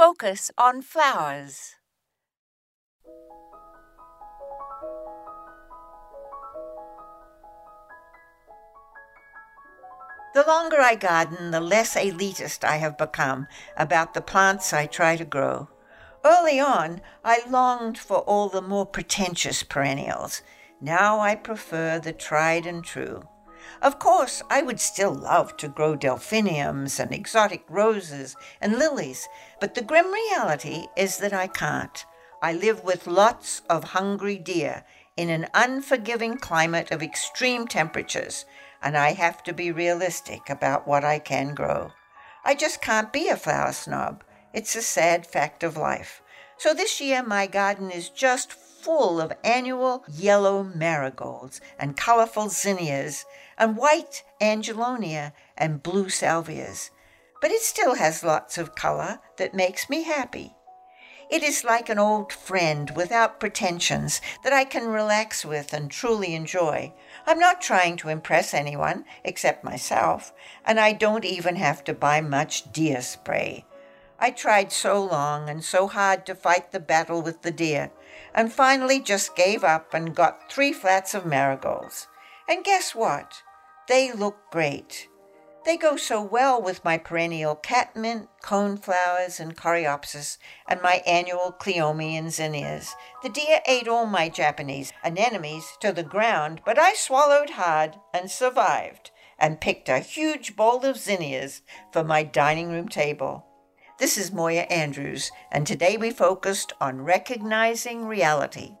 focus on flowers. The longer I garden, the less elitist I have become about the plants I try to grow. Early on, I longed for all the more pretentious perennials. Now I prefer the tried and true. Of course, I would still love to grow delphiniums and exotic roses and lilies, but the grim reality is that I can't. I live with lots of hungry deer in an unforgiving climate of extreme temperatures, and I have to be realistic about what I can grow. I just can't be a flower snob. It's a sad fact of life. So this year, my garden is just full of annual yellow marigolds and colorful zinnias and white angelonia and blue salvias. But it still has lots of color that makes me happy. It is like an old friend without pretensions that I can relax with and truly enjoy. I'm not trying to impress anyone except myself, and I don't even have to buy much deer spray. I tried so long and so hard to fight the battle with the deer, and finally just gave up and got three flats of marigolds. And guess what? They look great. They go so well with my perennial catmint, coneflowers, and coreopsis, and my annual cleome and zinnias. The deer ate all my Japanese anemones to the ground, but I swallowed hard and survived, and picked a huge bowl of zinnias for my dining room table. This is Moya Andrews, and today we focused on recognizing reality.